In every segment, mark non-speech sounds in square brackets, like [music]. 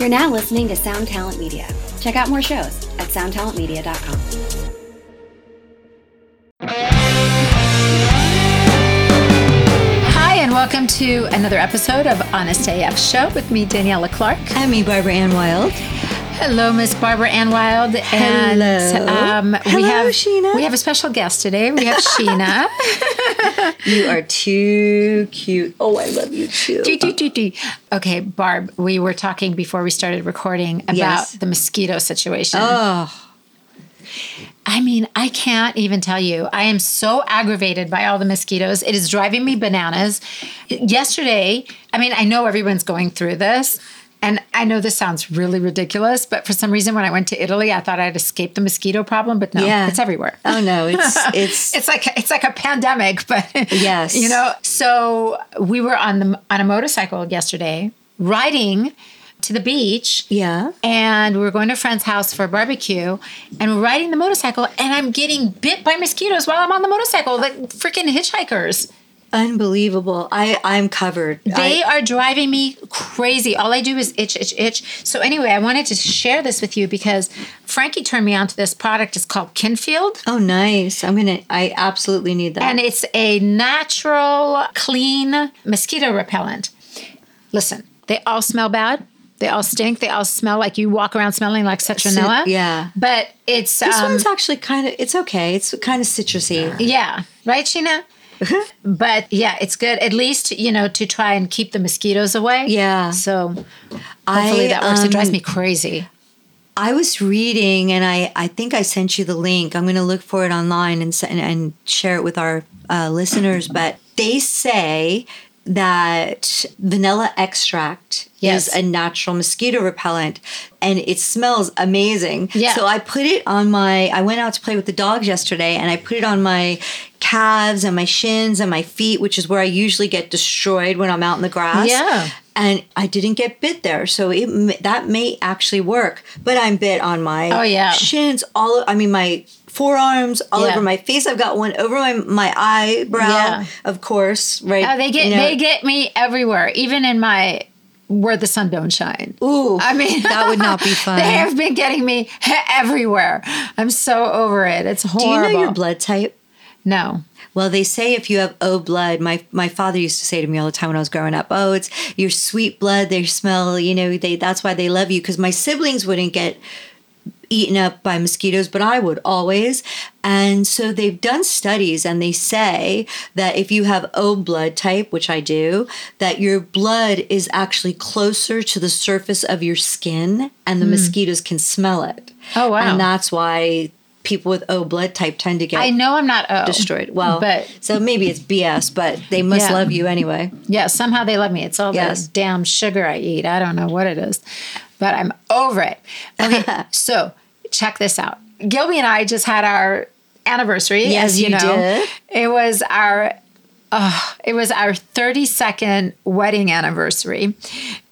You're now listening to Sound Talent Media. Check out more shows at soundtalentmedia.com. Hi, and welcome to another episode of Honest AF Show with me, Daniella Clarke. And me, Barbaranne Wylde. Hello, Miss Barbaranne Wylde. And Hello. um, we Hello, have Sheena. we have a special guest today. We have Sheena. [laughs] [laughs] You are too cute. Oh, I love you too. Dee, dee, dee. Okay, Barb, we were talking before we started recording about Yes. the mosquito situation. Oh, I mean, I can't even tell you. I am so aggravated by all the mosquitoes. It is driving me bananas. Yesterday, I mean, I know everyone's going through this. And I know this sounds really ridiculous, but for some reason, when I went to Italy, I thought I'd escaped the mosquito problem, but no, Yeah. it's everywhere. oh no, [laughs] it's it's It's like it's like a pandemic, [laughs] but Yes. you know. So we were on the on a motorcycle yesterday, riding to the beach, yeah. and we were going to a friend's house for a barbecue and we're riding the motorcycle and I'm getting bit by mosquitoes while I'm on the motorcycle, like freaking hitchhikers. Unbelievable. I I'm covered. They I, are driving me crazy. All I do is itch, itch, itch. So anyway, I wanted to share this with you because Frankie turned me on to this product. It's called Kinfield. oh, nice. I'm gonna. I absolutely need that. And it's a natural, clean mosquito repellent. Listen, they all smell bad. They all stink. They all smell like you walk around smelling like citronella. yeah. But it's this um, one's actually kind of. It's okay. It's kind of citrusy. Yeah, right, Sheena? [laughs] but yeah, it's good. At least, you know, to try and keep the mosquitoes away. Yeah. So hopefully I, that works. it drives um, me crazy. I was reading, and I, I think I sent you the link. I'm going to look for it online and, and, and share it with our uh, listeners. But they say that vanilla extract Yes. is a natural mosquito repellent and it smells amazing. Yeah. So I put it on my, I went out to play with the dogs yesterday and I put it on my calves and my shins and my feet, which is where I usually get destroyed when I'm out in the grass Yeah. and I didn't get bit there. So it that may actually work, but I'm bit on my Oh, yeah. shins, all I mean my forearms, all Yeah. over my face. I've got one over my my eyebrow, Yeah. of course, right? Oh, they get you know. they get me everywhere, even in my where the sun don't shine. Ooh, I mean, [laughs] that would not be [laughs] fun. they have been getting me [laughs] everywhere. I'm so over it. It's horrible. Do you know your blood type? No. Well, they say if you have O blood, my my father used to say to me all the time when I was growing up, "Oh, it's your sweet blood. They smell, you know, they that's why they love you." Because my siblings wouldn't get eaten up by mosquitoes, but I would always. And so they've done studies, and they say that if you have O blood type, which I do, that your blood is actually closer to the surface of your skin, and the hmm. mosquitoes can smell it. Oh, wow. And that's why people with O blood type tend to get I know I'm not O. destroyed. Well, but so maybe it's BS, but they must Yeah. love you anyway. Yeah, somehow they love me. It's all Yes. the damn sugar I eat. I don't know what it is, but I'm over it. Okay, [laughs] so check this out. Gilby and I just had our anniversary. Yes, as you, you know, did. it was our. Uh, it was our 32nd wedding anniversary.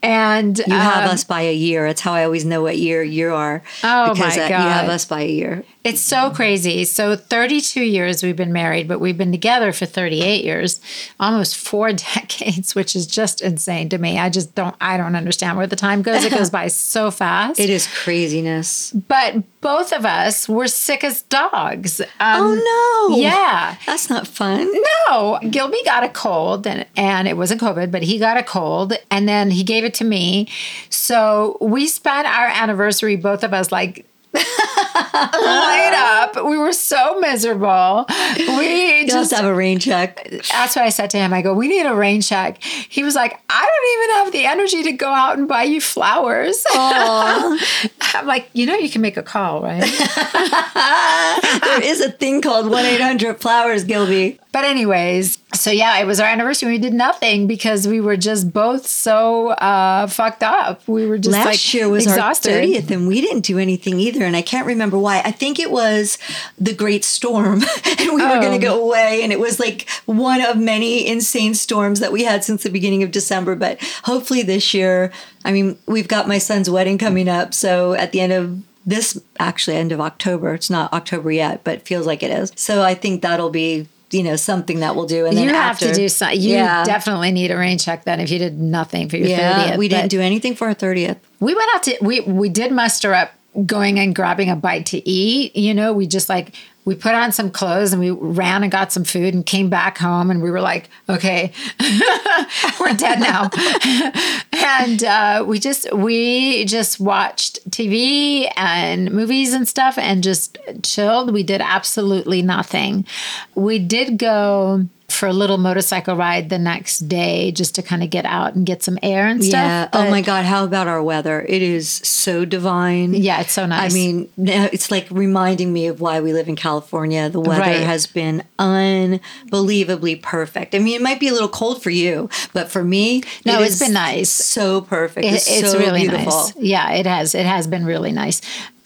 And You have um, us by a year. That's how I always know what year you are. Oh, because my uh, you have God. us by a year. It's so crazy. So 32 years we've been married, but we've been together for 38 years, almost four [laughs] decades, which is just insane to me. I just don't I don't understand where the time goes. It goes [laughs] by so fast. It is craziness. But both of us were sick as dogs. Um, oh no! Yeah. that's not fun. No, Gilby got a cold and, and it wasn't COVID, but he got a cold and then he gave it to me. So we spent our anniversary, both of us, like [laughs] laid up. We were so miserable. We You just just have a rain check. that's what I said to him. I go, we need a rain check. He was like, I don't even have the energy to go out and buy you flowers. [laughs] I'm like, you know, you can make a call, right? [laughs] there is a thing called one eight hundred flowers, Gilby. But anyways, so yeah, it was our anniversary. We did nothing because we were just both so uh, fucked up. We were just Last like year was exhausted. our thirtieth, and we didn't do anything either. And I can't remember why. I think it was the Great Storm, [laughs] and we were Oh. going to go away, and it was like one of many insane storms that we had since the beginning of December. But hopefully this year, I mean, we've got my son's wedding coming up, so at the end of this actually end of October. It's not October yet, but feels like it is. So I think that'll be you know, something that we'll do. And then you after, have to do something. You Yeah. definitely need a rain check then if you did nothing for your Yeah, 30th. we didn't do anything for our 30th. we went out to we we did muster up going and grabbing a bite to eat you know we just like we put on some clothes and we ran and got some food and came back home and we were like okay [laughs] we're dead now. [laughs] And uh, we just we just watched tv and movies and stuff and just chilled. We did absolutely nothing. We did go for a little motorcycle ride the next day just to kind of get out and get some air and stuff Yeah. oh my God. How about our weather? It is so divine. Yeah, it's so nice. I mean, it's like reminding me of why we live in California. The weather Right. has been unbelievably perfect. I mean, it might be a little cold for you, but for me, No, it it's is been nice. So perfect. It- it's, it's so really beautiful. nice. Yeah, it has. It has been really nice.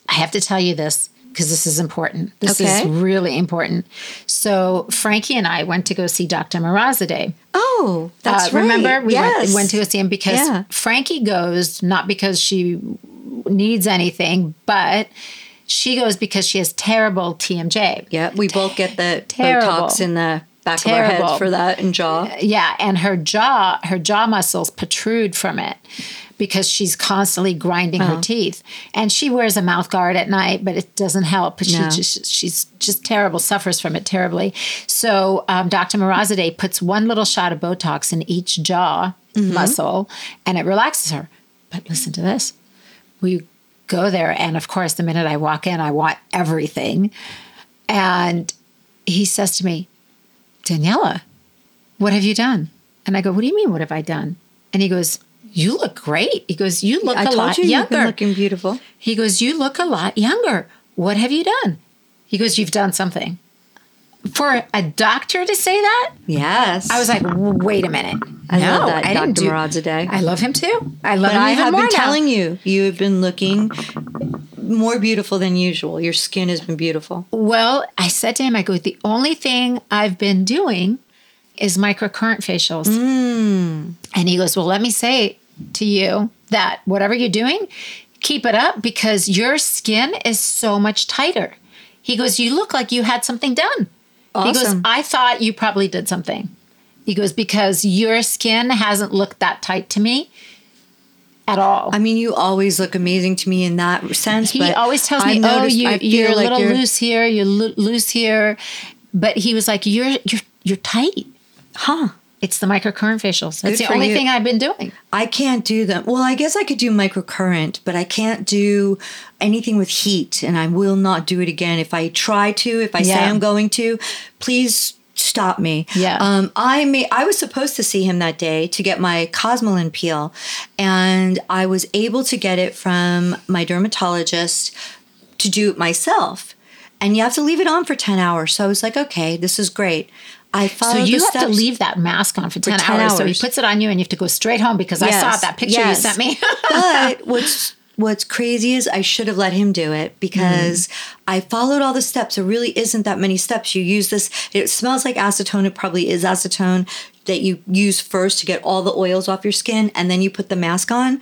I have to tell you this because this is important. This Okay. is really important. So Frankie and I went to go see Dr. Moradzadeh. Oh, that's Uh, right. Remember, we yes. went, went to go see him because Yeah. Frankie goes not because she needs anything, but she goes because she has terrible TMJ. Yeah, we both get the Terrible. Botox in the back of our Terrible. for that and jaw. Yeah, and her jaw, her jaw muscles protrude from it because she's constantly grinding her teeth. And she wears a mouth guard at night, but it doesn't help. She No. just she's just terrible, suffers from it terribly. So um, Dr. Moradzadeh puts one little shot of Botox in each jaw muscle, and it relaxes her. But listen to this: we go there, and of course, the minute I walk in, I want everything. And he says to me, Daniella, what have you done? And I go, what do you mean, what have I done? And he goes, you look great. He goes, you look I a told lot you you've been looking beautiful. he goes, you look a lot younger. What have you done? He goes, you've done something. For a doctor to say that, Yes. I was like, wait a minute. I no, love that I Dr. do- Moradzadeh. I love him too. I love But him I even have more been now. telling you, you have been looking more beautiful than usual. Your skin has been beautiful. Well, I said to him, I go, the only thing I've been doing is microcurrent facials. Mm. And he goes, Well, let me say to you that whatever you're doing, keep it up because your skin is so much tighter. He goes, You look like you had something done. He goes, I thought you probably did something. He goes, Because your skin hasn't looked that tight to me at all. I mean, you always look amazing to me in that sense. He always tells me, "Oh, you, you're a like little you're- loose here. You're lo- loose here," but he was like, "You're you're you're tight." Huh. It's the microcurrent facials. That's Good the only you. thing I've been doing. I can't do them. Well, I guess I could do microcurrent, but I can't do anything with heat, and I will not do it again. If I try to, if I say I'm going to, please stop me. Yeah. Um, I may. I was supposed to see him that day to get my Cosmelan peel, and I was able to get it from my dermatologist to do it myself. And you have to leave it on for 10 hours. So I was like, okay, this is great. I followed So you have to leave that mask on for 10, 10 hours. So he puts it on you and you have to go straight home because I saw that picture yes. you sent me. [laughs] but what's what's crazy is I should have let him do it because mm-hmm. I followed all the steps. There really isn't that many steps. You use this. It smells like acetone. It probably is acetone that you use first to get all the oils off your skin, and then you put the mask on.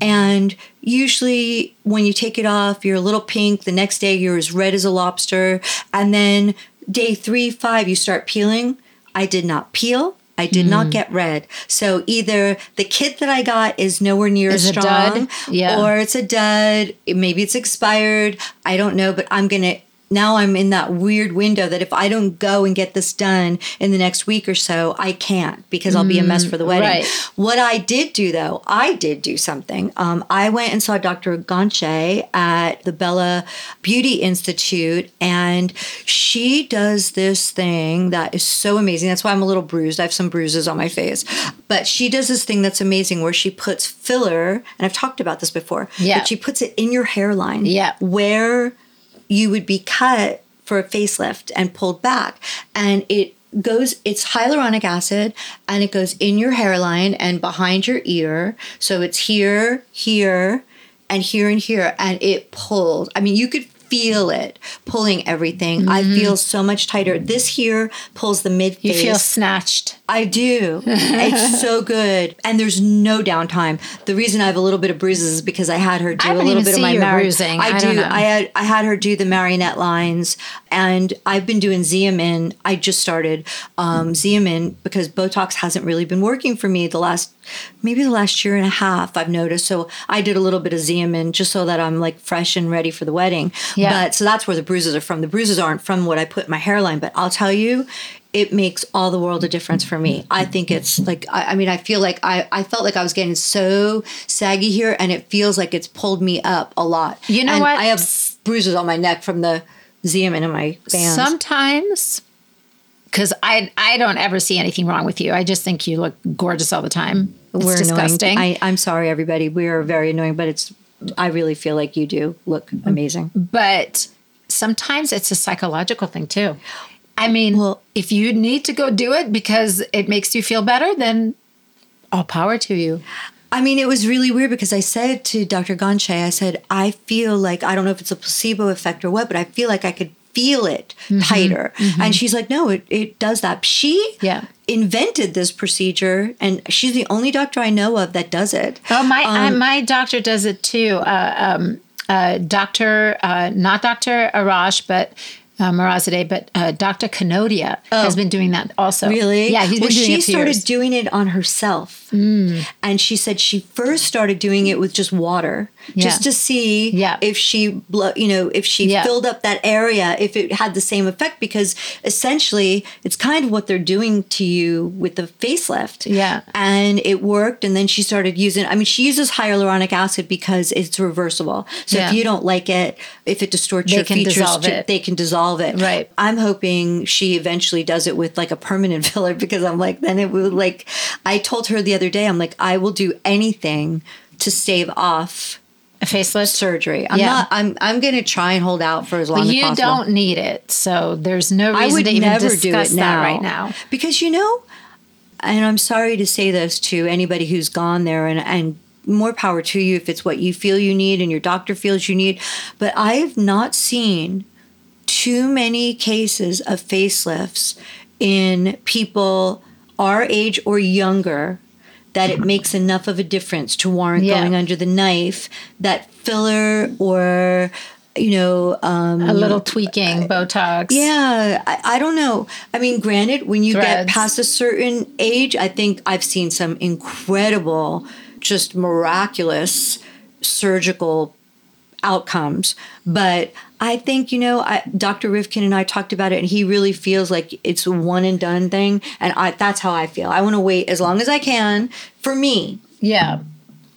And usually, when you take it off, you're a little pink. The next day, you're as red as a lobster. And then day three, five, you start peeling. I did not peel. I did Hmm. not get red. So either the kit that I got is nowhere near Is strong, dud? Yeah. or it's a dud. Maybe it's expired. I don't know, but I'm gonna. Now I'm in that weird window that if I don't go and get this done in the next week or so, I can't because I'll be a mess for the wedding. right. What I did do though, I did do something. Um, I went and saw Dr. Ganche at the Bella Beauty Institute, and she does this thing that is so amazing. That's why I'm a little bruised. I have some bruises on my face, but she does this thing that's amazing where she puts filler, and I've talked about this before. Yeah. But she puts it in your hairline. Yeah. Where you would be cut for a facelift and pulled back. And it goes, it's hyaluronic acid and it goes in your hairline and behind your ear. So it's here, here, and here and here. And it pulls. I mean, you could feel it pulling everything. I feel so much tighter. This here pulls the mid You feel snatched. I do. [laughs] it's so good. And there's no downtime. The reason I have a little bit of bruises is because I had her do a little bit of my mari- bruising. I, I do. know. I had I had her do the marionette lines and I've been doing Xeomin. I just started um Xeomin because Botox hasn't really been working for me the last maybe the last year and a half I've noticed. So I did a little bit of Xeomin just so that I'm like fresh and ready for the wedding. Yeah. But so that's where the bruises are from. The bruises aren't from what I put in my hairline, but I'll tell you, it makes all the world a difference for me. I think it's like I, I mean, I feel like I, I felt like I was getting so saggy here, and it feels like it's pulled me up a lot. You know And what? I have bruises on my neck from the Xeomin in my bands. Sometimes, because I I don't ever see anything wrong with you. I just think you look gorgeous all the time. It's We're disgusting. annoying. I, I'm sorry, everybody. We are very annoying, but it's. I really feel like you do look mm. amazing. but sometimes it's a psychological thing too. I mean, Well- if you need to go do it because it makes you feel better, then all power to you. I mean, it was really weird because I said to Dr. Gonche, I said, I feel like, I don't know if it's a placebo effect or what, but I feel like I could feel it Mm-hmm. tighter. And she's like, no, it, it does that. She Yeah. invented this procedure, and she's the only doctor I know of that does it. Oh, my I, Um, my doctor does it too. Uh, um, uh, doctor, uh, not Doctor Arash, but. Uh, Moradzadeh, but uh, Dr. Kanodia has been doing that also. Oh. Really? Yeah, he's been doing she it for started years. doing it on herself, and she said she first started doing it with just water, Yeah. just to see Yeah. if she, you know, if she Yeah. filled up that area, if it had the same effect. Because essentially, it's kind of what they're doing to you with the facelift. Yeah. and it worked. And then she started using. I mean, she uses hyaluronic acid because it's reversible. So if you don't like it, if it distorts They your can features, to- it. they can dissolve it. Right. I'm hoping she eventually does it with like a permanent [laughs] filler because I'm like, then it would like, I told her the other day, I'm like, I will do anything to stave off a facelift. surgery. I'm Yeah. not, I'm, I'm going to try and hold out for as long as you possible. don't need it, so there's no I reason would to even never discuss do it that now. right now. Because you know, and I'm sorry to say this to anybody who's gone there and, and more power to you if it's what you feel you need and your doctor feels you need. But I have not seen too many cases of facelifts in people our age or younger that it makes enough of a difference to warrant Yeah. going under the knife that filler or you know um, A little tweaking, Botox. yeah, I, I don't know. I mean, granted, when you get past a certain age, I think I've seen some incredible, just miraculous surgical outcomes. But I think, you know, I, Dr. Rifkin and I talked about it, and he really feels like it's a one and done thing. And I, that's how I feel. I want to wait as long as I can for me. Yeah.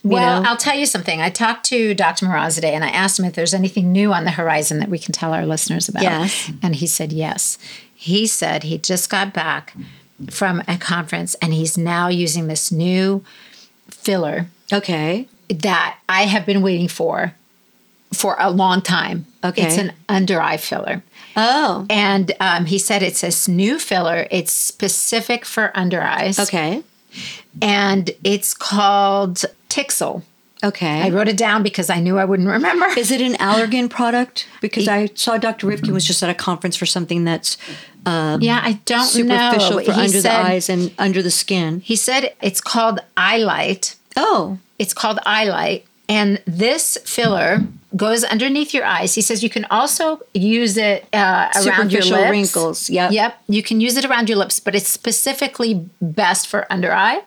Well, know? I'll tell you something. I talked to Dr. Moradzadeh and I asked him if there's anything new on the horizon that we can tell our listeners about. Yes. And he said yes. He said he just got back from a conference and he's now using this new filler Okay. that I have been waiting for for a long time. Okay. It's an under eye filler. Oh, And um, he said it's this new filler. It's specific for under eyes. okay. And it's called Tixel. Okay. I wrote it down because I knew I wouldn't remember. Is it an [laughs] Allergan product? Because I saw Dr. Rifkin was just at a conference for something that's yeah, I don't superficial know. for he under said, the eyes and under the skin. He said it's called Eyelight. Oh, It's called Eyelight. And this filler goes underneath your eyes. He says you can also use it uh, around your Superficial lips. wrinkles, yep. Yep. You can use it around your lips, but it's specifically best for under eye.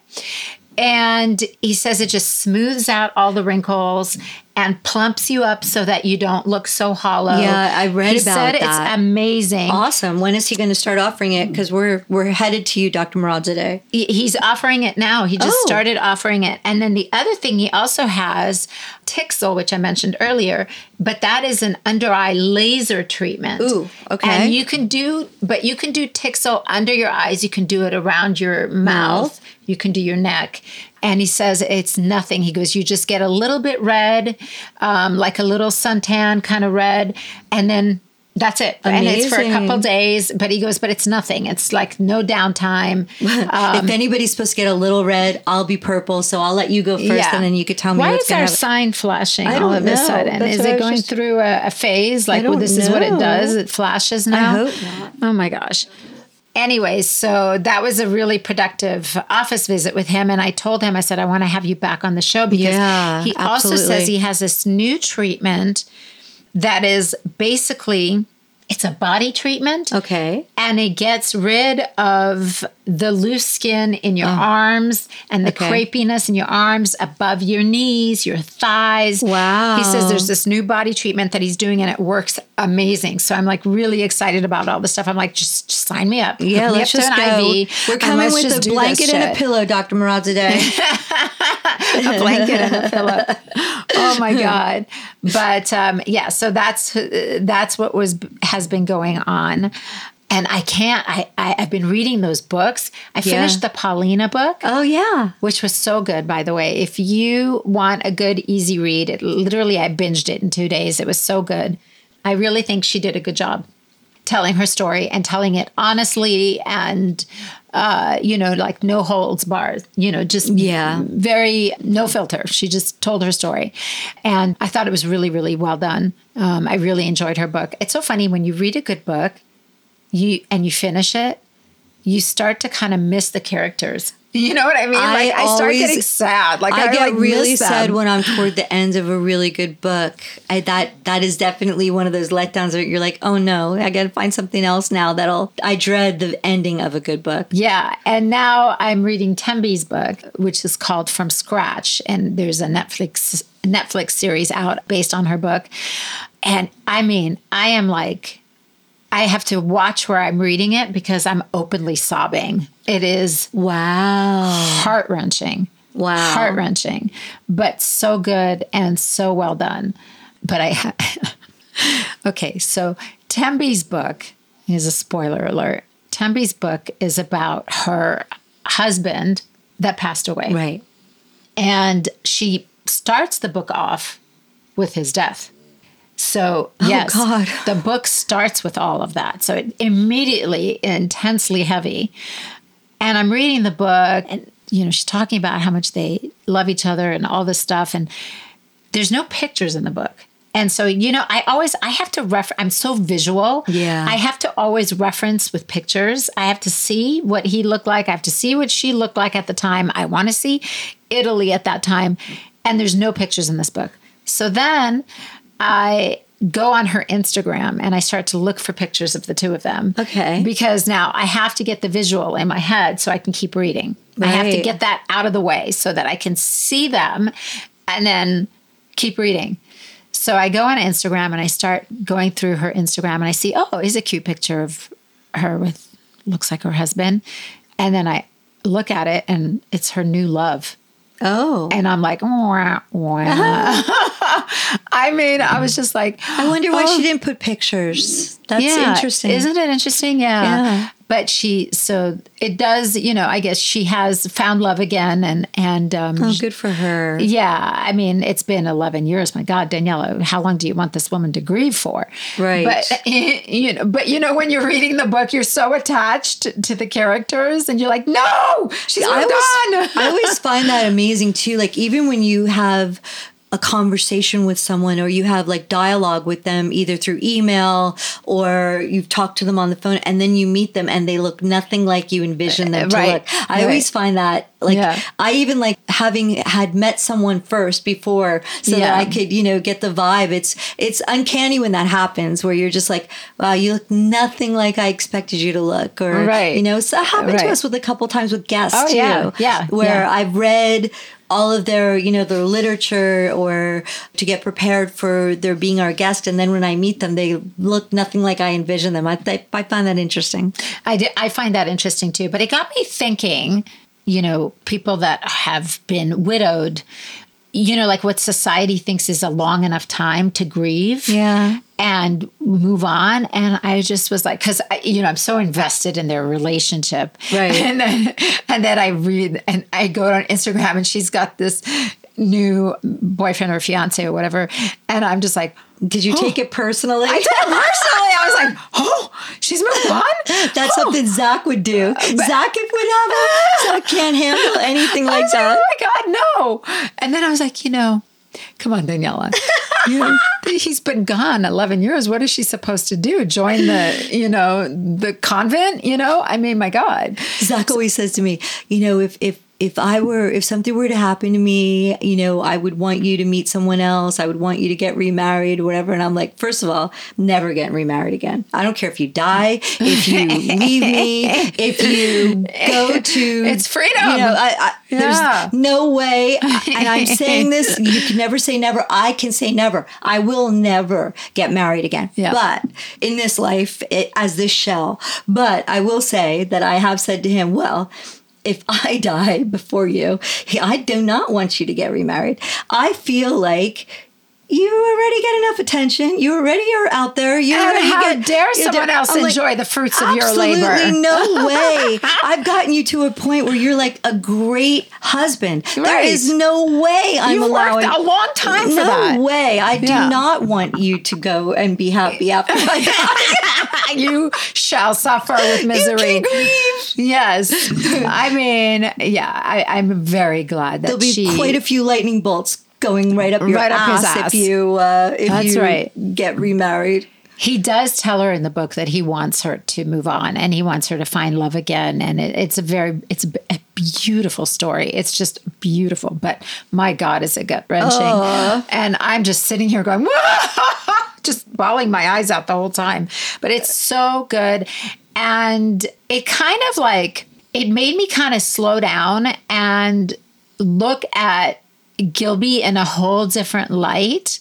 And he says it just smooths out all the wrinkles and plumps you up so that you don't look so hollow. Yeah, I read he about said that. It's amazing. awesome. When is he going to start offering it? Because we're we're headed to you, Dr. Murad, today. He's offering it now. He just Oh. started offering it. And then the other thing he also has Tixel, which I mentioned earlier, but that is an under eye laser treatment. Ooh, okay. And you can do, but you can do Tixel under your eyes. You can do it around your mouth. Mouth. You can do your neck. And he says it's nothing. He goes, you just get a little bit red, um, like a little suntan kind of red, and then That's it. Amazing. And it's for a couple days, but he goes, but it's nothing. It's like no downtime. [laughs] Um, if anybody's supposed to get a little red, I'll be purple. So I'll let you go first, and then you could tell me Why what's is our happen. sign flashing I all of a sudden? That's is it going just- through a, a phase? Like, well, this is what it does. It flashes now. hope not. Oh my gosh. Anyways, so that was a really productive office visit with him. And I told him, I said, I want to have you back on the show because Yeah, he also says he has this new treatment that is basically it's a body treatment Okay. and it gets rid of the loose skin in your arms and the Oh. Okay. crepiness in your arms above your knees, your thighs. Wow. He says there's this new body treatment that he's doing and it works amazing. So I'm like really excited about all this stuff. I'm like, just, just sign me up. Yeah, Hook let's just go. IV, We're coming with [laughs] a blanket and a pillow, Dr. Moradzadeh. a blanket and a pillow. Oh my god! But um, yeah, so that's that's what was has been going on, and I can't. I, I I've been reading those books. I finished the Paulina book. oh, yeah. Which was so good, by the way. If you want a good, easy read, it literally I binged it in two days. It was so good. I really think she did a good job telling her story and telling it honestly and uh, you know, like no holds bars, you know, just Yeah. very no filter. She just told her story. And I thought it was really, really well done. Um, I really enjoyed her book. It's so funny when you read a good book, you and you finish it, you start to kind of miss the characters. You know what I mean? I like I start always- getting sad. Like I, I get like, really sad when I'm toward the end of a really good book. I, that that is definitely one of those letdowns where you're like, oh no, I got to find something else now. That'll. I dread the ending of a good book. Yeah, and now I'm reading Tembi's book, which is called From Scratch, and there's a Netflix Netflix series out based on her book. And I mean, I am like, I have to watch where I'm reading it because I'm openly sobbing. It is Wow. heart wrenching. Wow. Heart wrenching, but so good and so well done. But I, [laughs] okay, so Tembi's book is a spoiler alert. Tembi's book is about her husband that passed away. Right. And she starts the book off with his death. So, oh, yes, Oh, God. the book starts with all of that. So, it immediately intensely heavy. And I'm reading the book, and, you know, she's talking about how much they love each other and all this stuff. And there's no pictures in the book. And so, you know, I always I have to refer I'm so visual. Yeah. I have to always reference with pictures. I have to see what he looked like. I have to see what she looked like at the time. I want to see Italy at that time. And there's no pictures in this book. So then I go on her Instagram and I start to look for pictures of the two of them. Okay. Because now I have to get the visual in my head so I can keep reading. I have to get that out of the way so that I can see them and then keep reading. So I go on Instagram and I start going through her Instagram and I see, oh, is a cute picture of her with looks like her husband. And then I look at it and it's her new love. Oh. And I'm like, wah, wah. [laughs] I mean, I was just like, I wonder why oh, she didn't put pictures. That's yeah, interesting. Isn't it interesting? Yeah. Yeah. But she, so it does, you know, I guess she has found love again and, and, um, Oh, good for her. yeah, I mean, it's been 11 years. My God, Daniella, how long do you want this woman to grieve for? Right. But, [laughs] you know, but you know, when you're reading the book, you're so attached to the characters and you're like, no, she's I always. I always find that amazing too. Like even when you have a conversation with someone or you have like dialogue with them either through email or you've talked to them on the phone and then you meet them and they look nothing like you envision them to Right, look. I always find that like Yeah. I even like having had met someone first before so Yeah. that I could, you know, get the vibe. It's it's uncanny when that happens where you're just like, wow, you look nothing like I expected you to look or Right. you know, so it happened to us with a couple times with guests Oh, too. yeah, yeah, Where yeah. I've read all of their, you know, their literature or to get prepared for their being our guest. And then when I meet them, they look nothing like I envision them. I, I, I find that interesting. I, did, I find that interesting too. But it got me thinking, you know, people that have been widowed, you know, like what society thinks is a long enough time to grieve. Yeah. And move on. And I just was like, because, you know, I'm so invested in their relationship. Right. [laughs] And then, and then I read and I go on Instagram and she's got this new boyfriend or fiance or whatever. And I'm just like, Did you take [gasps] it personally? I took it personally. I was like, oh, she's moved on. That's Oh. something Zakk would do. Uh, Zakk would have a Zakk can't handle [laughs] anything like was like, that. oh my God, no. And then I was like, you know, come on, Daniella. [laughs] You, he's been gone 11 years. What is she supposed to do? Join the, you know, the convent? You know, I mean, my God. Zakk always says to me, you know, if if if I were if something were to happen to me, you know, I would want you to meet someone else. I would want you to get remarried whatever. And I'm like, first of all, never getting remarried again. I don't care if you die, if you [laughs] leave me, if you go to It's freedom. You know, I, I, Yeah. there's no way. And I'm saying this. You can never say never. I can say never. I will never get married again. Yeah. But in this life, it, as this shell. But I will say that I have said to him, well. If I die before you, I do not want you to get remarried. I feel like you already get enough attention. You already are out there. You And already how get. dare someone there- else I'm like, enjoy the fruits of your labor? Absolutely no [laughs] way. I've gotten you to a point where you're like a great husband. There Right. is no way I'm worked allowing a long time for no that. way. I do Yeah. not want you to go and be happy after [laughs] die. you shall suffer with misery. Yes. I mean, yeah, I, I'm very glad that There'll be she. quite a few lightning bolts going right up your Right up his ass, ass. if you uh, if That's you right. get remarried. he does tell her in the book that he wants her to move on and he wants her to find love again. And it, it's a very, it's a, a beautiful story. It's just beautiful. But my God, is it gut wrenching? And I'm just sitting here going, [laughs] just bawling my eyes out the whole time. But it's so good. And it kind of like, it made me kind of slow down and look at Gilby in a whole different light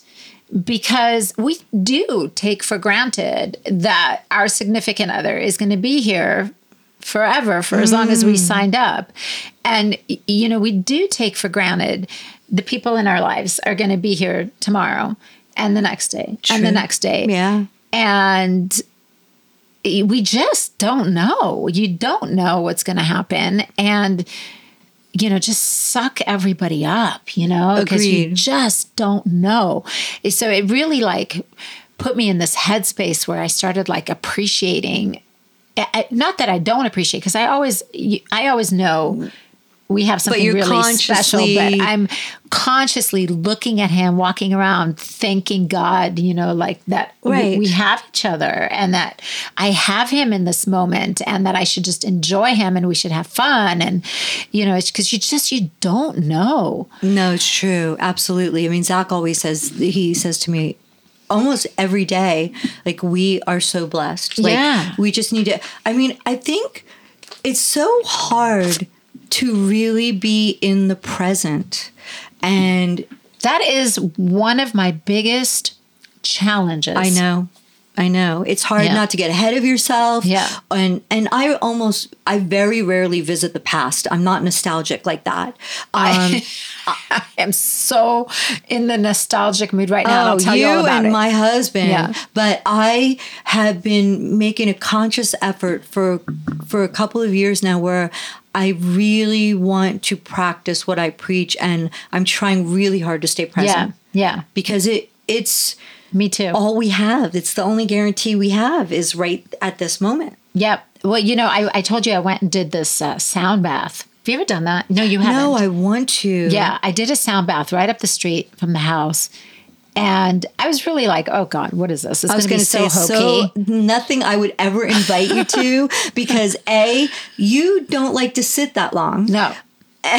because we do take for granted that our significant other is going to be here forever for as long as we mm. signed up. And, you know, we do take for granted the people in our lives are going to be here tomorrow and the next day and the next day. Yeah. And we just don't know. You don't know what's going to happen. And, you know, just suck everybody up, you know, because you just don't know. So it really like put me in this headspace where I started like appreciating. Not that I don't appreciate, because I always, I always know mm. We have something really special. But I'm consciously looking at him, walking around, thanking God, you know, like that we- we have each other and that I have him in this moment and that I should just enjoy him and we should have fun. And, you know, it's because you just, you don't know. No, it's true. Absolutely. I mean, Zakk always says, he says to me almost every day, like, we are so blessed. Like, Yeah. we just need to, I mean, I think it's so hard to really be in the present. And That is one of my biggest challenges. I know. I know. It's hard Yeah. not to get ahead of yourself. Yeah. And and I almost I very rarely visit the past. I'm not nostalgic like that. Um, [laughs] I am so in the nostalgic mood right now. tell you, all about and it. my husband. Yeah. But I have been making a conscious effort for for a couple of years now where I really want to practice what I preach and I'm trying really hard to stay yeah, present. yeah, Because it it's me too. all we have. It's the only guarantee we have is right at this moment. Yep. Well, you know, I, I told you I went and did this uh, sound bath. Have you ever done that? No, you haven't. No, I want to. Yeah, I did a sound bath right up the street from the house. And I was really like, oh God, what is this? It's I was going to be say so hokey. so nothing I would ever invite you to [laughs] because a you don't like to sit that long. no. [laughs]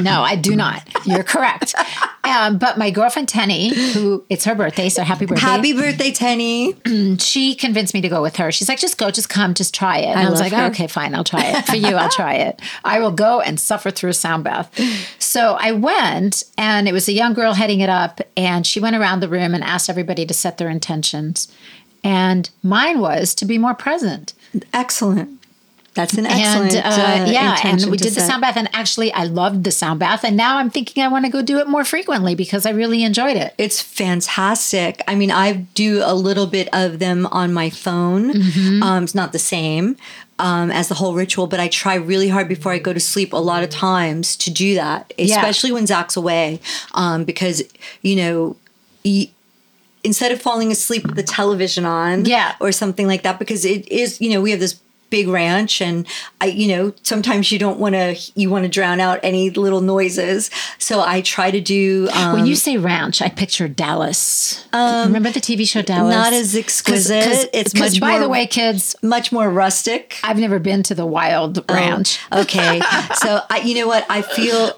no, I do not. You're correct. Um, but my girlfriend Tenny, who it's her birthday, so happy birthday. Happy birthday, Tenny! she convinced me to go with her. She's like, just go, just come, just try it. And I, was like, okay, fine, I'll try it. For you, I'll try it. I will go and suffer through a sound bath. So I went, and it was a young girl heading it up, and she went around the room and asked everybody to set their intentions. And mine was to be more present. Excellent. That's an excellent. and uh, uh, yeah, and we did the sound bath, and actually, I loved the sound bath, and now I'm thinking I want to go do it more frequently because I really enjoyed it. It's fantastic. I mean, I do a little bit of them on my phone. Mm-hmm. Um, it's not the same um, as the whole ritual, but I try really hard before I go to sleep a lot of times to do that, especially when Zakk's away, um, because you know. Instead of falling asleep with the television on, Yeah. or something like that, because it is, you know, we have this big ranch, and I, you know, sometimes you don't want to, you want to drown out any little noises. So I try to do. Um, when you say ranch, I picture Dallas. Remember the TV show Dallas? not as exquisite. It's much by more- the way, kids, much more rustic. I've never been to the Wylde ranch. Okay, [laughs] so I, you know what? I feel.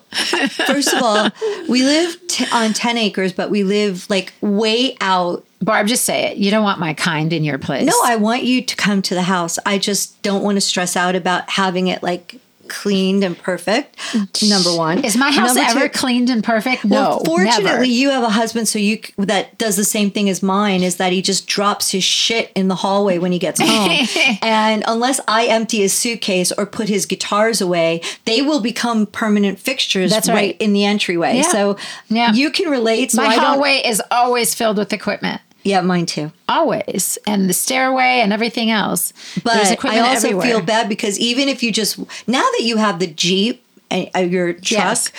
First of all, we live t- on ten acres, but we live like way out. Barb, just say it. You don't want my kind in your place. No, I want you to come to the house. I just don't want to stress out about having it like cleaned and perfect. Number one, Is my house Number ever two- cleaned and perfect? No. Well, fortunately, never. you have a husband, so you that does the same thing as mine. Is that he just drops his shit in the hallway when he gets home, [laughs] and unless I empty his suitcase or put his guitars away, they will become permanent fixtures That's right. right. in the entryway. Yeah. So Yeah. you can relate. So my I hallway is always filled with equipment. Yeah, mine too. Always. And the stairway and everything else. But I also everywhere. feel bad because even if you just now that you have the Jeep and uh, your truck. Yes.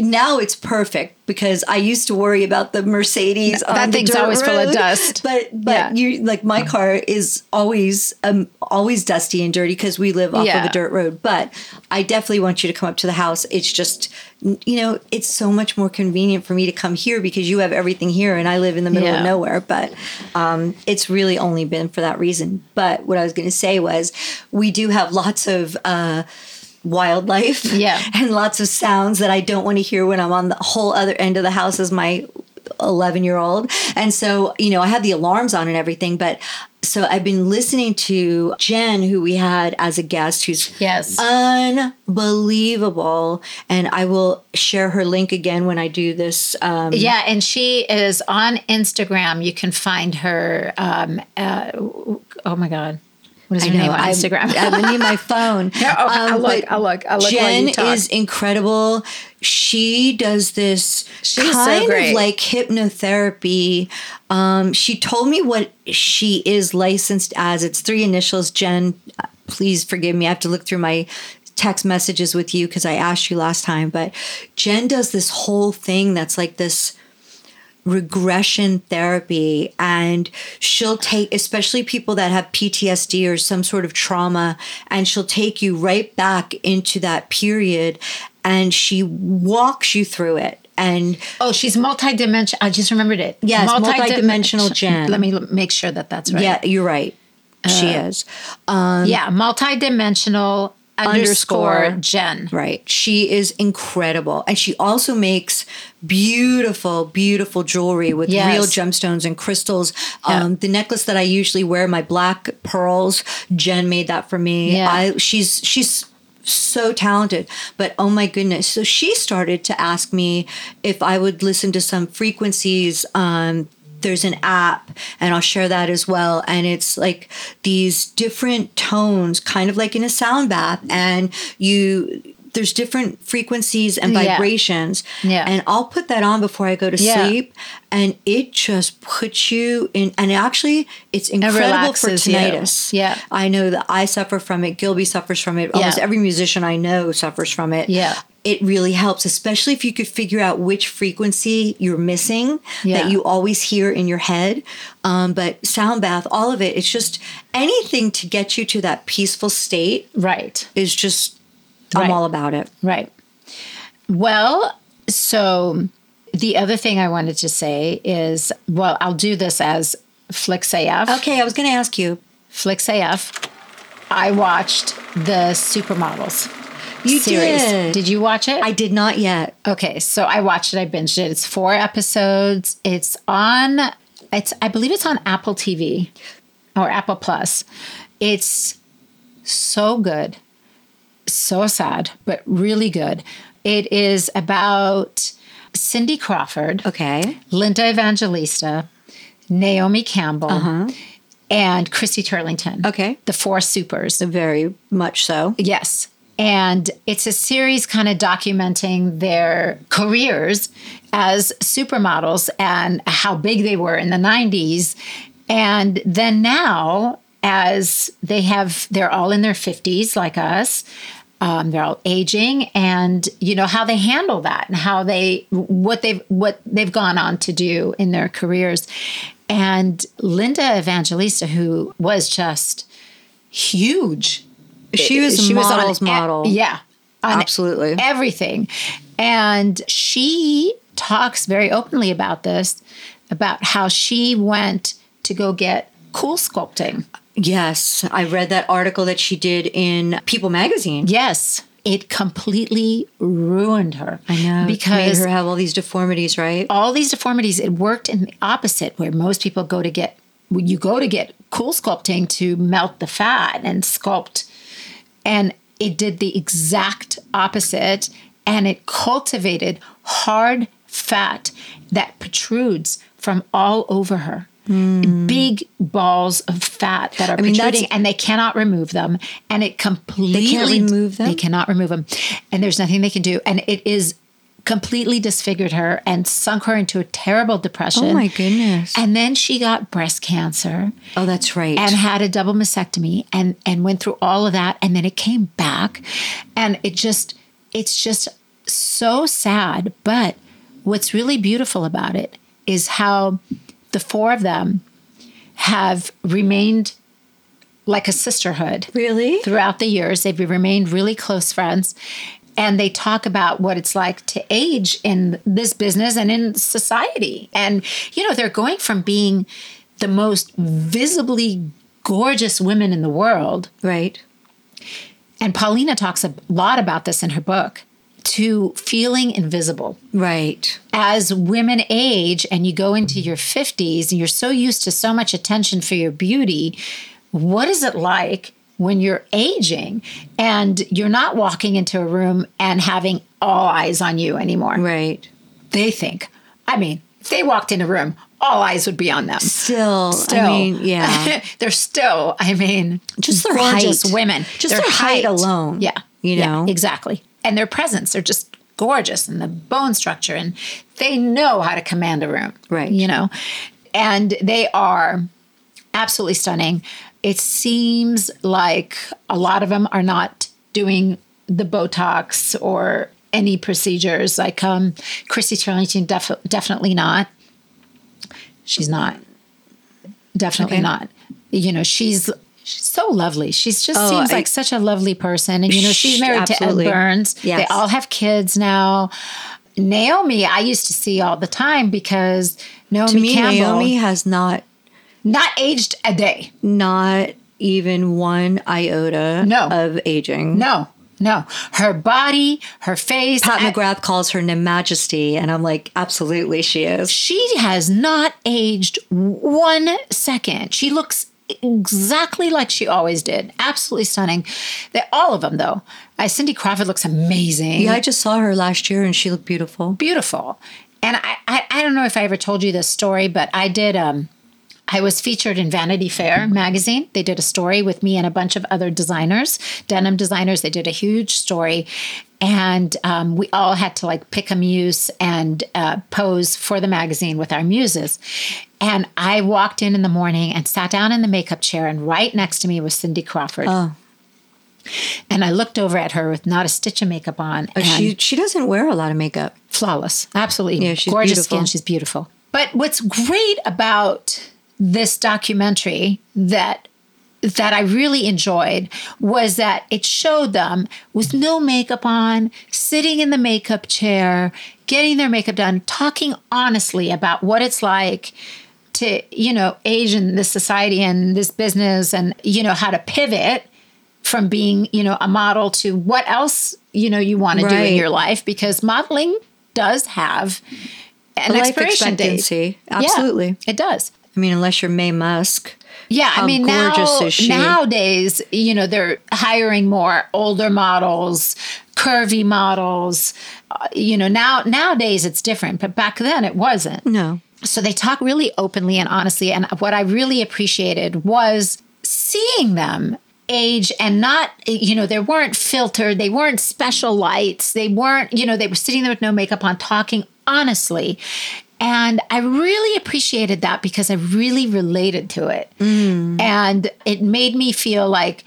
Now it's perfect because I used to worry about the Mercedes. That on the thing's always full of dust. [laughs] But but Yeah. you like my car is always um always dusty and dirty because we live off of a dirt road. But I definitely want you to come up to the house. It's just you know it's so much more convenient for me to come here because you have everything here and I live in the middle of nowhere. But um, it's really only been for that reason. But what I was going to say was we do have lots of. Uh, wildlife [laughs] Yeah. and lots of sounds that I don't want to hear when I'm on the whole other end of the house as my 11 year old. And so, you know, I have the alarms on and everything, but so I've been listening to Jen, who we had as a guest, who's Yes. unbelievable. And I will share her link again when I do this. Um, Yeah, and she is on Instagram. You can find her. Um, uh, oh my God, what is her name on I'm- Instagram? I'm gonna need my phone. [laughs] No, I'll look, I'll look, I'll look Jen is incredible. She does this She's so kind of like hypnotherapy. Um, she told me what she is licensed as. It's three initials. Jen, uh, please forgive me. I have to look through my text messages with you because I asked you last time. But Jen does this whole thing that's like this regression therapy and she'll take especially people that have PTSD or some sort of trauma and she'll take you right back into that period and she walks you through it and oh, she's multidimensional. I just remembered it. Yes, Multidim- multidimensional Jen. Let me make sure that that's right. yeah you're right she Uh, is yeah, multidimensional underscore. Jen. Right. She is incredible. And she also makes beautiful, beautiful jewelry with Yes. real gemstones and crystals. Yeah. Um, the necklace that I usually wear, my black pearls, Jen made that for me. Yeah. I she's she's so talented. But oh my goodness. So she started to ask me if I would listen to some frequencies um there's an app and I'll share that as well. And it's like these different tones, kind of like in a sound bath. And you, there's different frequencies and vibrations. Yeah. And I'll put that on before I go to Yeah. sleep. And it just puts you in, and actually, it's incredible for relaxes you. tinnitus. Yeah. I know that I suffer from it. Gilby suffers from it. Almost Yeah. every musician I know suffers from it Yeah. it really helps, especially if you could figure out which frequency you're missing Yeah. that you always hear in your head. Um, but sound bath, all of it, it's just anything to get you to that peaceful state Right. is just, I'm Right. all about it. Right. Well, so the other thing I wanted to say is, well, I'll do this as FlixAF. Okay, I was going to ask you. FlixAF. I watched the Supermodels You series. did. you watch it? I did not yet. Okay, so I watched it. I binged it. It's four episodes. It's on. It's I believe it's on Apple TV or Apple Plus. It's so good, so sad, but really good. It is about Cindy Crawford, Okay. Linda Evangelista, Naomi Campbell, uh-huh. and Christy Turlington. Okay. The Four Supers. Very much so. Yes. And it's a series kind of documenting their careers as supermodels and how big they were in the 90s. And then now, as they have, they're all in their 50s like us. Um, they're all aging and you know how they handle that and how they what they've what they've gone on to do in their careers. And linda evangelista who was just huge. She was a she was on model's e- model. yeah. On Absolutely. everything. And she talks very openly about this about how she went to go get CoolSculpting Yes, I read that article that she did in People magazine. yes it completely ruined her I know. Because made her have all these deformities, right? all these deformities it worked in the opposite where most people go to get you go to get CoolSculpting to melt the fat and sculpt and it did the exact opposite and it cultivated hard fat that protrudes from all over her big balls of fat that are Hmm. mean, protruding and they cannot remove them and it completely They can't remove them? they cannot remove them and there's nothing they can do and it is completely disfigured her and sunk her into a terrible depression Oh my goodness. and then she got breast cancer oh, that's right. and had a double mastectomy and and went through all of that and then it came back and it just it's just so sad but what's really beautiful about it is how the four of them have remained like a sisterhood really? throughout the years. They've remained really close friends. And they talk about what it's like to age in this business and in society. And, you know, they're going from being the most visibly gorgeous women in the world. Right. And Paulina talks a lot about this in her book to feeling invisible Right. as women age and you go into your 50s and you're so used to so much attention for your beauty, what is it like when you're aging and you're not walking into a room and having all eyes on you anymore? Right. They think. I mean, if they walked in a room, all eyes would be on them. Still, Still, I mean, yeah. [laughs] they're still. I mean, Just their gorgeous height. women. Just their height alone, Yeah, you Yeah, know? exactly. And their presence, they're just gorgeous, and the bone structure, and they know how to command a room. Right. You know, and they are absolutely stunning. It seems like a lot of them are not doing the Botox or any procedures. Like um, Christy Turlington, def- definitely not. She's not. Definitely Okay. not. You know, she's she's so lovely. She's just Oh, seems I- like such a lovely person. And you know, she's married absolutely. to Ed Burns. Yes. They all have kids now. Naomi, I used to see all the time because Naomi To me, Campbell Naomi has not, not aged a day. not even one iota No. of aging. No, no. Her body, her face. Pat I- McGrath calls her Nim Majesty, and I'm like, absolutely, she is. she has not aged one second. She looks exactly like she always did. Absolutely stunning. They all of them though. Uh, Cindy Crawford looks amazing. Yeah, I just saw her last year, and she looked beautiful. beautiful. And I, I, I don't know if I ever told you this story, but I did. Um, I was featured in Vanity Fair magazine. They did a story with me and a bunch of other designers, denim designers. They did a huge story, and um, we all had to like pick a muse and uh, pose for the magazine with our muses. And I walked in in the morning and sat down in the makeup chair, and right next to me was Cindy Crawford. Oh. And I looked over at her with not a stitch of makeup on. But she she doesn't wear a lot of makeup. flawless absolutely Yeah, she's gorgeous beautiful. skin she's beautiful but what's great about this documentary that that I really enjoyed was that it showed them with no makeup on, sitting in the makeup chair, getting their makeup done, talking honestly about what it's like to, you know, age in this society and this business and, you know, how to pivot from being, you know, a model to what else, you know, you want to do in your life because modeling does have an life expiration date. expectancy. Yeah, Absolutely. it does. I mean, unless you're Maye Musk. Yeah, How I mean now nowadays, you know, they're hiring more older models, curvy models. Uh, you know, now nowadays it's different, but back then it wasn't. No. So they talk really openly and honestly. And what I really appreciated was seeing them age and not you know they weren't filtered they weren't special lights they weren't you know they were sitting there with no makeup on talking honestly and I really appreciated that because I really related to it. Mm. And it made me feel like,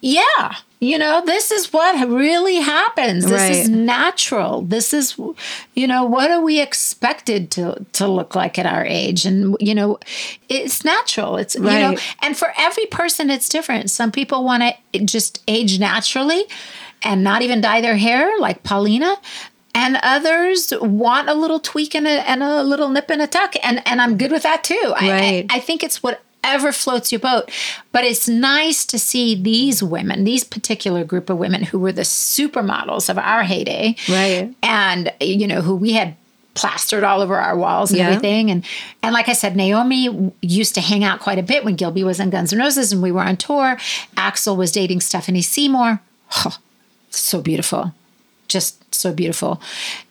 yeah, you know, this is what really happens. This is natural. This is, you know, what are we expected to to look like at our age? And you know, it's natural. It's you know, and for every person, it's different. Some people want to just age naturally and not even dye their hair, like Paulina. And others want a little tweak and a, and a little nip and a tuck. And, and I'm good with that too. I- Right. I, I think it's whatever floats your boat. But it's nice to see these women, these particular group of women who were the supermodels of our heyday. Right. And, you know, who we had plastered all over our walls and Yeah. everything. And and like I said, Naomi used to hang out quite a bit when Gilby was in Guns N' Roses and we were on tour. Axl was dating Stephanie Seymour. Oh, [sighs] so beautiful. Just so beautiful.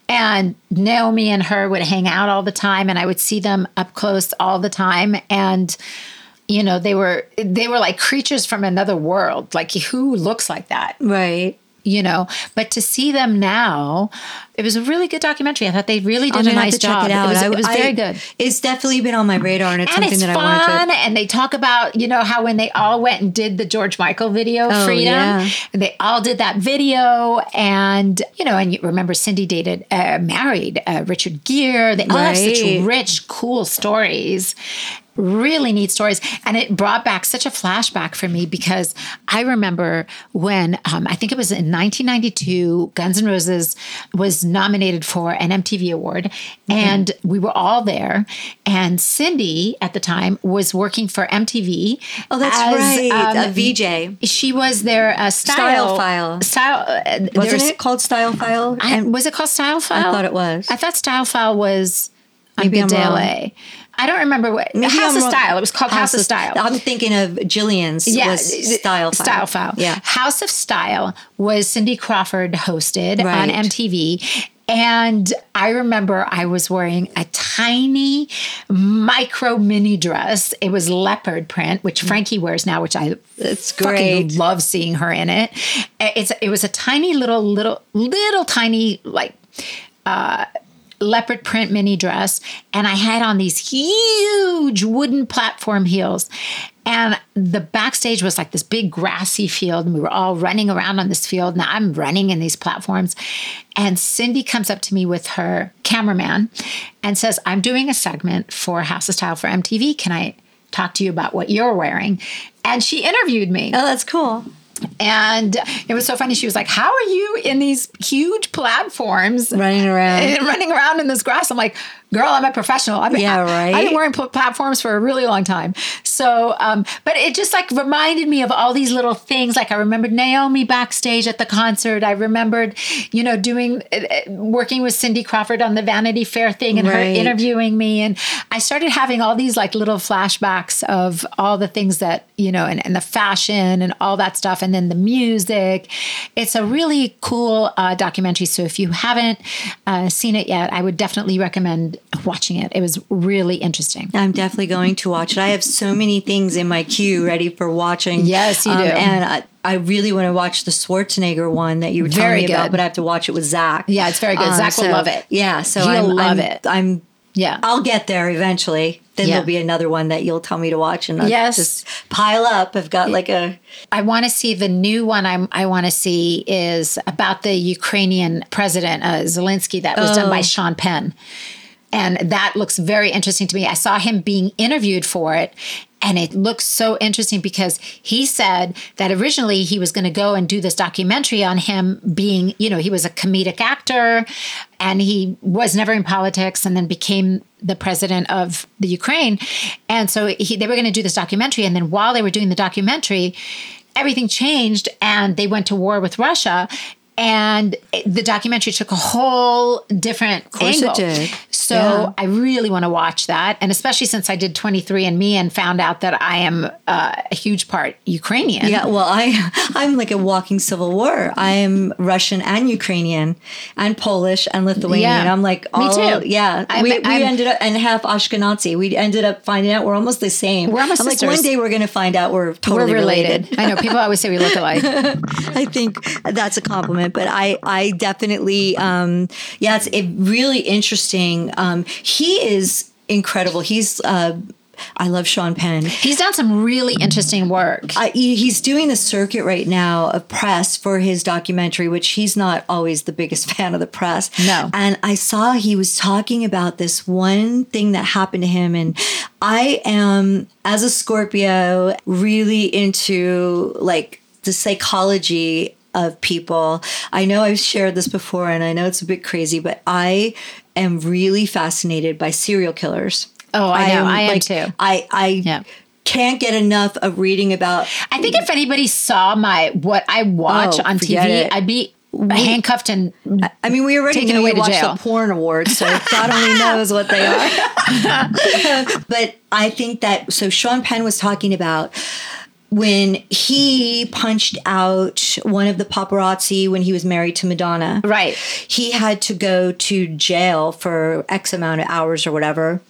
And Naomi and her would hang out all the time and I would see them up close all the time. And you know, they were they were like creatures from another world. Like who looks like that? Right. You know but to see them now it was a really good documentary i thought they really did I'm a nice to check job it out. was, I- it was I- very good It's definitely been on my radar, and it's and something it's that I fun wanted to. and they talk about you know how when they all went and did the george michael video Oh, freedom yeah. and they all did that video and you know and you remember cindy dated uh, married uh, richard gere they all have such rich cool stories really neat stories and it brought back such a flashback for me because i remember when um, i think it was in 1992 guns n' roses was nominated for an mtv award Mm-hmm. and we were all there and cindy at the time was working for mtv Oh, that's as, right. um, a VJ. she was their uh, style, Style File. style uh, Wasn't it called Style File? I, was it called Style File? I thought it was. I thought Style File was on Maybe Good I'm Day. LA. I don't remember what Maybe House I'm of wrong. Style. It was called House, of Style. I'm thinking of Jillian's. was Style File. Style File. Yeah. House of Style was Cindy Crawford hosted on MTV. And I remember I was wearing a tiny micro mini dress. It was leopard print, which Frankie wears now, which I It's fucking great. love seeing her in it. It's it was a tiny little little little tiny like uh, leopard print mini dress and I had on these huge wooden platform heels. And the backstage was like this big grassy field, and we were all running around on this field. Now I'm running in these platforms. And Cindy comes up to me with her cameraman and says, I'm doing a segment for House of Style for MTV. Can I talk to you about what you're wearing? And she interviewed me. Oh, that's cool. And it was so funny. She was like, How are you in these huge platforms Running around. [laughs] running around in this grass? I'm like, Girl, I'm a professional. I've been, Yeah, right. [laughs] I've been wearing platforms for a really long time. So, um, but it just like reminded me of all these little things. Like I remembered Naomi backstage at the concert. I remembered, you know, doing, uh, uh, working with Cindy Crawford on the Vanity Fair thing and her interviewing me. And I started having all these like little flashbacks of all the things that, you know, and, and the fashion and all that stuff. And then the music. It's a really cool uh, documentary. So if you haven't uh, seen it yet, I would definitely recommend watching it. It was really interesting. I'm definitely going to watch it. I have so many things in my queue ready for watching. Um, Yes, you do. And I, I really want to watch the Schwarzenegger one that you were telling Very me about, but I have to watch it with Zakk. Yeah, it's very good. Zakk will love it. Yeah, so I'm, love I'm- it. I'm. Yeah. I'll get there eventually. Then Yeah. there'll be another one that you'll tell me to watch, and I'll Yes. just pile up. I've got like a I want to see the new one. I'm, I want to see is about the Ukrainian president uh, Zelensky that was done by Oh. Sean Penn, and that looks very interesting to me. I saw him being interviewed for it, and it looks so interesting because he said that originally he was going to go and do this documentary on him being, you know, he was a comedic actor, and he was never in politics, and then became the president of the Ukraine, and so he, they were going to do this documentary, and then while they were doing the documentary everything changed and they went to war with Russia. And the documentary took a whole different angle. did. So Yeah. I really want to watch that, and especially since I did 23 and Me and found out that I am uh, a huge part Ukrainian. Yeah, well, I [laughs] I'm like a walking civil war. I am Russian and Ukrainian and Polish and Lithuanian. Yeah. I'm like Me too. yeah. I'm- we we I'm- ended up and half Ashkenazi. We ended up finding out we're almost the same. We're almost I'm like one day we're gonna find out we're We're totally related. related. I know people always say we look alike. [laughs] I think that's a compliment, but I, I definitely, um, yeah, it's it really interesting. Um, he is incredible. He's, uh, I love Sean Penn. He's done some really interesting work. I, he's doing the circuit right now of press for his documentary, which he's not always the biggest [laughs] fan of the press. No. And I saw he was talking about this one thing that happened to him. And I am, as a Scorpio, really into like the psychology of people. I know I've shared this before and I know it's a bit crazy, but I am really fascinated by serial killers. Oh, I know. I am like, too. I, I, Yeah. can't get enough of reading about I think if anybody saw my what I watch Oh, on TV, it. I'd be handcuffed and I mean, we already knew away you jail. the porn awards, so [laughs] God only knows what they are. [laughs] but I think that so Sean Penn was talking about when he punched out one of the paparazzi when he was married to Madonna. Right. He had to go to jail for X amount of hours or whatever.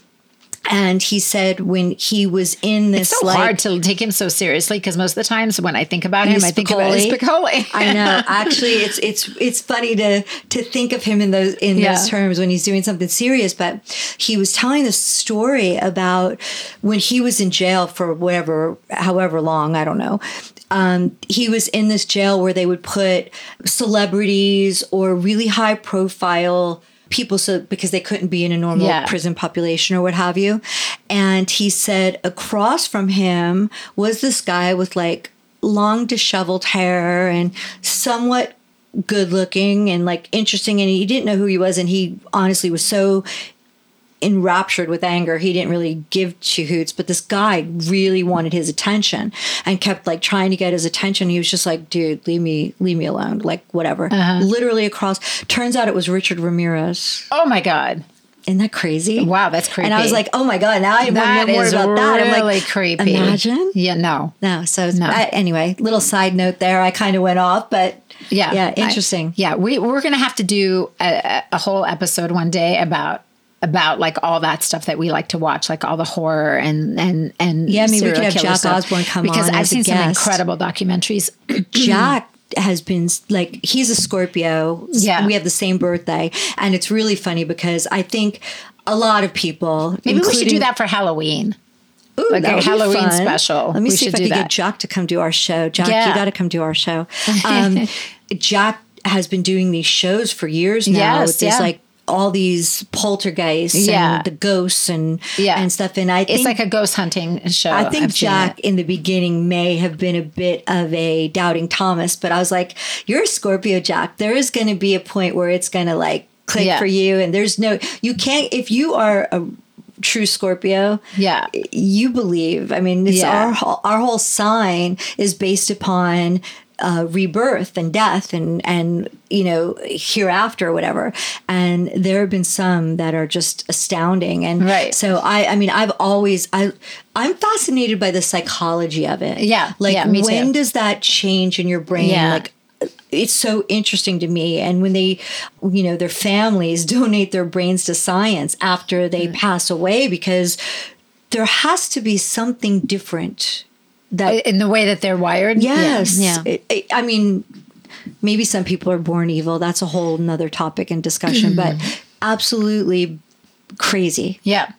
And he said when he was in this it's so like hard to take him so seriously because most of the times when I think about him, I think about. Spicoli. [laughs] I know. Actually, it's it's it's funny to to think of him in those in Yeah. those terms when he's doing something serious. But he was telling the story about when he was in jail for whatever, however long, I don't know. Um, he was in this jail where they would put celebrities or really high profile people so because they couldn't be in a normal Yeah. prison population or what have you and he said across from him was this guy with like long disheveled hair and somewhat good looking and like interesting and he didn't know who he was and he honestly was so enraptured with anger he didn't really give two hoots but this guy really wanted his attention and kept like trying to get his attention he was just like dude leave me leave me alone like whatever uh-huh. literally across turns out it was richard ramirez oh my God. isn't that crazy Wow, that's creepy. and i was like oh my god now i want to know more is about that i'm really like creepy. imagine Yeah, no. no so No. I- anyway little side note there i kind of went off but Yeah. yeah I- interesting yeah, we we're gonna have to do a, a whole episode one day about about like all that stuff that we like to watch, like all the horror and and and Yeah, maybe we serial could have Jack stuff. Osbourne come because on I've as a seen some incredible documentaries. [clears throat] Jack has been like he's a Scorpio. Yeah. we have the same birthday, and it's really funny because I think a lot of people. Maybe we should do that for Halloween. Ooh, like a that would be Halloween fun. special. Let me We see if I could that. get Jack to come do our show. Jack, Yeah. you got to come do our show. [laughs] Um, Jack has been doing these shows for years now. Yes, with these yeah. like all these poltergeists Yeah. and the ghosts and Yeah. and stuff. And I think It's like a ghost hunting show. I think I've Jack in the beginning may have been a bit of a doubting Thomas, but I was like, "You're a Scorpio, Jack. There is going to be a point where it's going to like click Yeah. for you, and there's no you can't if you are a true Scorpio. Yeah. you believe. I mean, it's Yeah. our whole- our whole sign is based upon. Uh, rebirth and death and and you know hereafter or whatever and there have been some that are just astounding and Right. so I, I mean, I've always, I, I'm fascinated by the psychology of it. Yeah, like yeah, me too. when does that change in your brain? Yeah. Like, it's so interesting to me. And when they, you know, their families [laughs] donate their brains to science after they Mm. pass away, because there has to be something different. That in the way that they're wired. yes, Yeah. It- it- I mean, maybe some people are born evil. That's a whole nother topic and discussion. but mm. absolutely crazy. Yeah.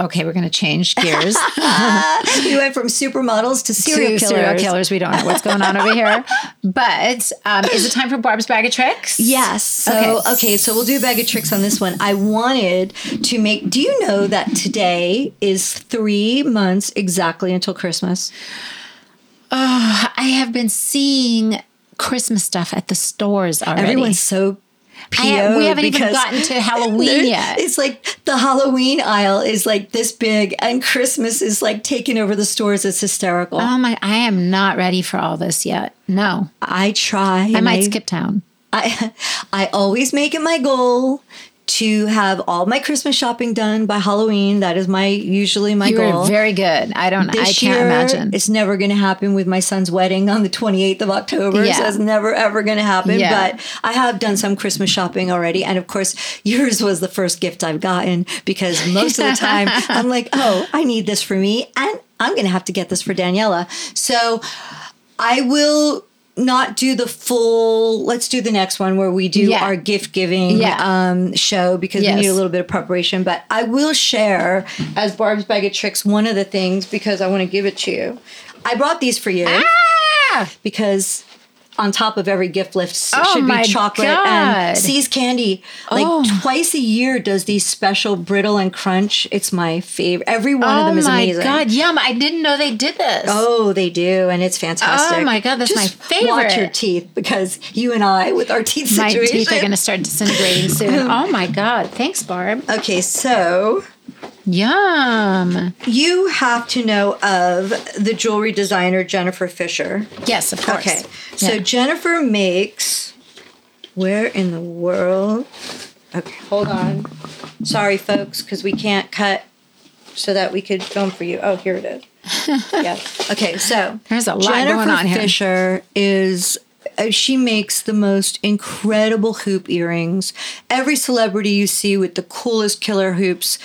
Okay, we're going to change gears [laughs] we went from supermodels to serial to killers. serial killers. We don't know what's going on over here. But um, is it time for Barb's bag of tricks? Yes. So Okay. okay. so we'll do a bag of tricks on this one. I wanted to make. Do you know that today is three months exactly until Christmas? Oh, I have been seeing Christmas stuff at the stores already. Everyone's so. I- we haven't even gotten to Halloween [laughs] yet. It's like the Halloween aisle is like this big, and Christmas is like taking over the stores. It's hysterical. Oh my! I am not ready for all this yet. No, I try. I might skip town. I [laughs] I always make it my goal to have all my Christmas shopping done by Halloween. That is my usually my You goal. very good. I don't. I can't year, imagine. It's never going to happen with my son's wedding on the 28th of October. Yeah. So it's never, ever going to happen. Yeah. But I have done some Christmas shopping already. And of course, yours was the first gift I've gotten because most of the time [laughs] I'm like, oh, I need this for me. And I'm going to have to get this for Daniella. So I will not do the full let's do the next one where we do Yeah. our gift giving Yeah. um show because Yes. we need a little bit of preparation but i will share as barb's bag of tricks one of the things because i want to give it to you i brought these for you ah! because on top of every gift list Oh should be chocolate God. and See's Candy. Like Oh. twice a year does these special brittle and crunch. It's my favorite. Every one of Oh them is my amazing. god, yum! I didn't know they did this. Oh, they do, and it's fantastic. Oh my God, that's Just my favorite. Watch your teeth because you and I, with our teeth my situation. teeth are going to start disintegrating soon. [laughs] Oh my god! Thanks, Barb. Okay, so Yum. you have to know of the jewelry designer Jennifer Fisher. Yes, of course. Okay, so Yeah. Jennifer makes. Where in the world? Okay, hold on. Sorry, folks, because we can't cut so that we could film for you. Oh, here it is. [laughs] yeah. Okay, so There's a lot Jennifer going on here. Fisher is. uh, She makes the most incredible hoop earrings. Every celebrity you see with the coolest killer hoops,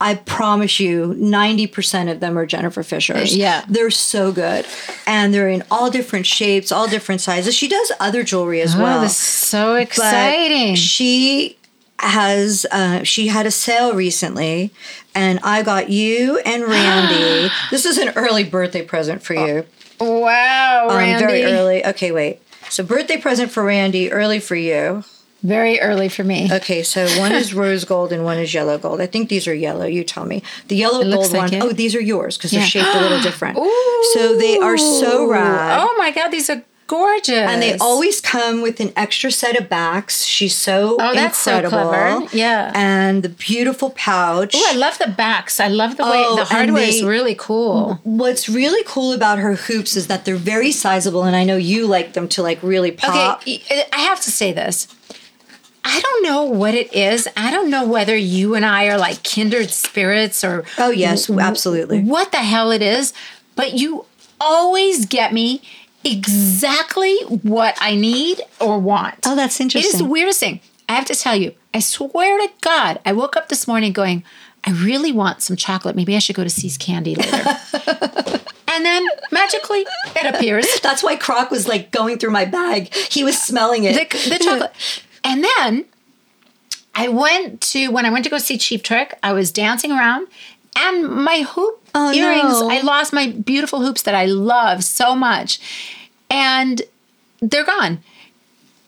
I promise you, 90% of them are Jennifer Fisher's. Yeah. They're so good. And they're in all different shapes, all different sizes. She does other jewelry as Oh, well. this is so But exciting. She has uh, she had a sale recently and I got you and [gasps] Randy. this is an early birthday present for you. wow, Um, Randy. very early. Okay, wait. So birthday present for Randy, early for you. Very early for me. Okay, so one is [laughs] rose gold and one is yellow gold. I think these are yellow. You tell me. The yellow looks gold like one. it. Oh, these are yours because Yeah. they're shaped a little [gasps] different. So they are so Ooh. rad. Oh my god, these are gorgeous. And they always come with an extra set of backs. She's so Oh, that's so incredible. clever. Yeah. And the beautiful pouch. Oh, I love the backs. I love the way Oh, the hardware is really cool. What's really cool about her hoops is that they're very sizable, and I know you like them to like really pop. Okay, I have to say this. I don't know what it is. I don't know whether you and I are like kindred spirits or Oh, yes, absolutely. what the hell it is, but you always get me exactly what I need or want. Oh, that's interesting. It is the weirdest thing. I have to tell you, I swear to God, I woke up this morning going, I really want some chocolate. Maybe I should go to See's Candy later. [laughs] and then magically it appears. [laughs] That's why Croc was like going through my bag. He was smelling it. the, the chocolate. [laughs] And then I went to when I went to go see Cheap Trick. I was dancing around, and my hoop Oh, earrings. no. I lost my beautiful hoops that I love so much, and they're gone.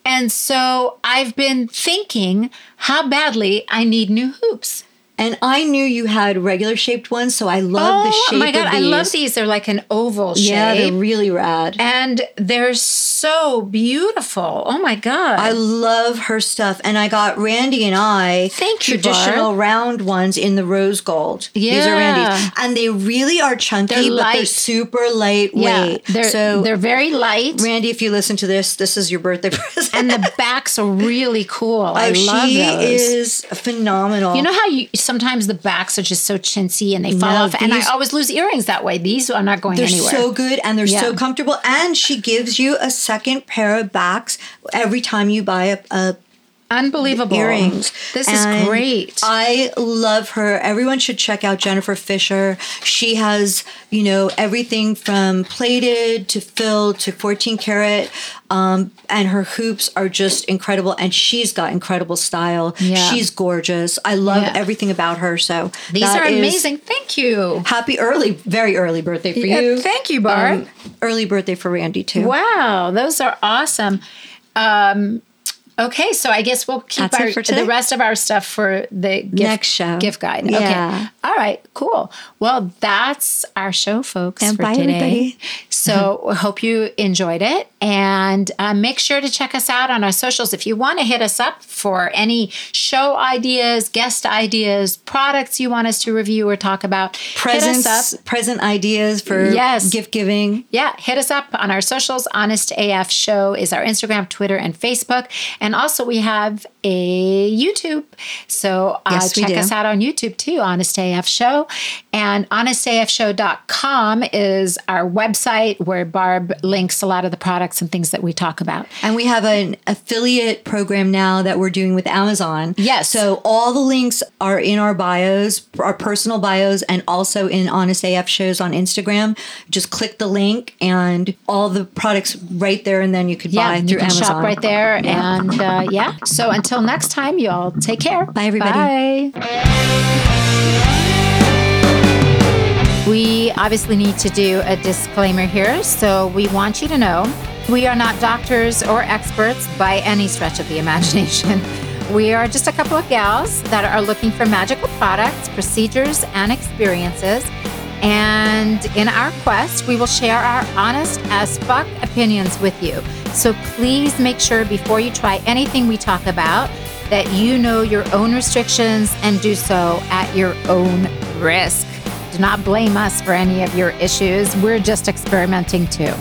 And so I've been thinking how badly I need new hoops. And I knew you had regular shaped ones, so I love the shape Oh my god, I love these. They're like an oval shape. Yeah, they're really rad. and they're so beautiful. Oh my god. I love her stuff, and I got Randy and I Thank you, traditional round ones in the rose gold. Yeah. these are Randy's, and they really are chunky, They're but they're super lightweight. yeah, they're so, they're very light. Randy, if you listen to this, this is your birthday [laughs] present. and the backs are really cool. I Oh, love she those. is phenomenal. you know how you sometimes the backs are just so chintzy and they fall No, off, and I always lose earrings that way. These are not going anywhere. They're so good and they're so comfortable. And she gives you a second pair of backs every time you buy a, a Unbelievable earrings. This And is great. I love her. Everyone should check out Jennifer Fisher. She has, you know, everything from plated to filled to 14 karat. Um, and her hoops are just incredible. And she's got incredible style. Yeah. She's gorgeous. I love Yeah. everything about her. So These are amazing. Thank you. Happy early, very early birthday for Yeah, you. thank you, Barb. Um, early birthday for Randy too. Wow, those are awesome. Um, Okay, so I guess we'll keep our, the rest of our stuff for the gift, Next show. gift guide. Yeah. Okay. All right, cool. Well, that's our show, folks, And for bye, today. everybody. So I [laughs] hope you enjoyed it. And uh, make sure to check us out on our socials. If you want to hit us up for any show ideas, guest ideas, products you want us to review or talk about, Presents, present ideas for Yes. gift giving. Yeah, hit us up on our socials. Honest AF Show is our Instagram, Twitter, and Facebook. And also, we have a YouTube. So uh, Yes, check us out on YouTube too, Honest AF Show. And honestafshow.com is our website where Barb links a lot of the products and things that we talk about. And we have an affiliate program now that we're doing with Amazon. Yes. So all the links are in our bios, our personal bios, and also in Honest AF shows on Instagram. Just click the link and all the products right there, and then you could Yeah, buy you through can Amazon. shop right there. And uh, yeah, so until next time, you all take care. Bye, everybody. Bye. We obviously need to do a disclaimer here. So we want you to know we are not doctors or experts by any stretch of the imagination. [laughs] We are just a couple of gals that are looking for magical products, procedures, and experiences. And in our quest, we will share our honest as fuck opinions with you. So please make sure before you try anything we talk about that you know your own restrictions and do so at your own risk. Do not blame us for any of your issues. We're just experimenting too.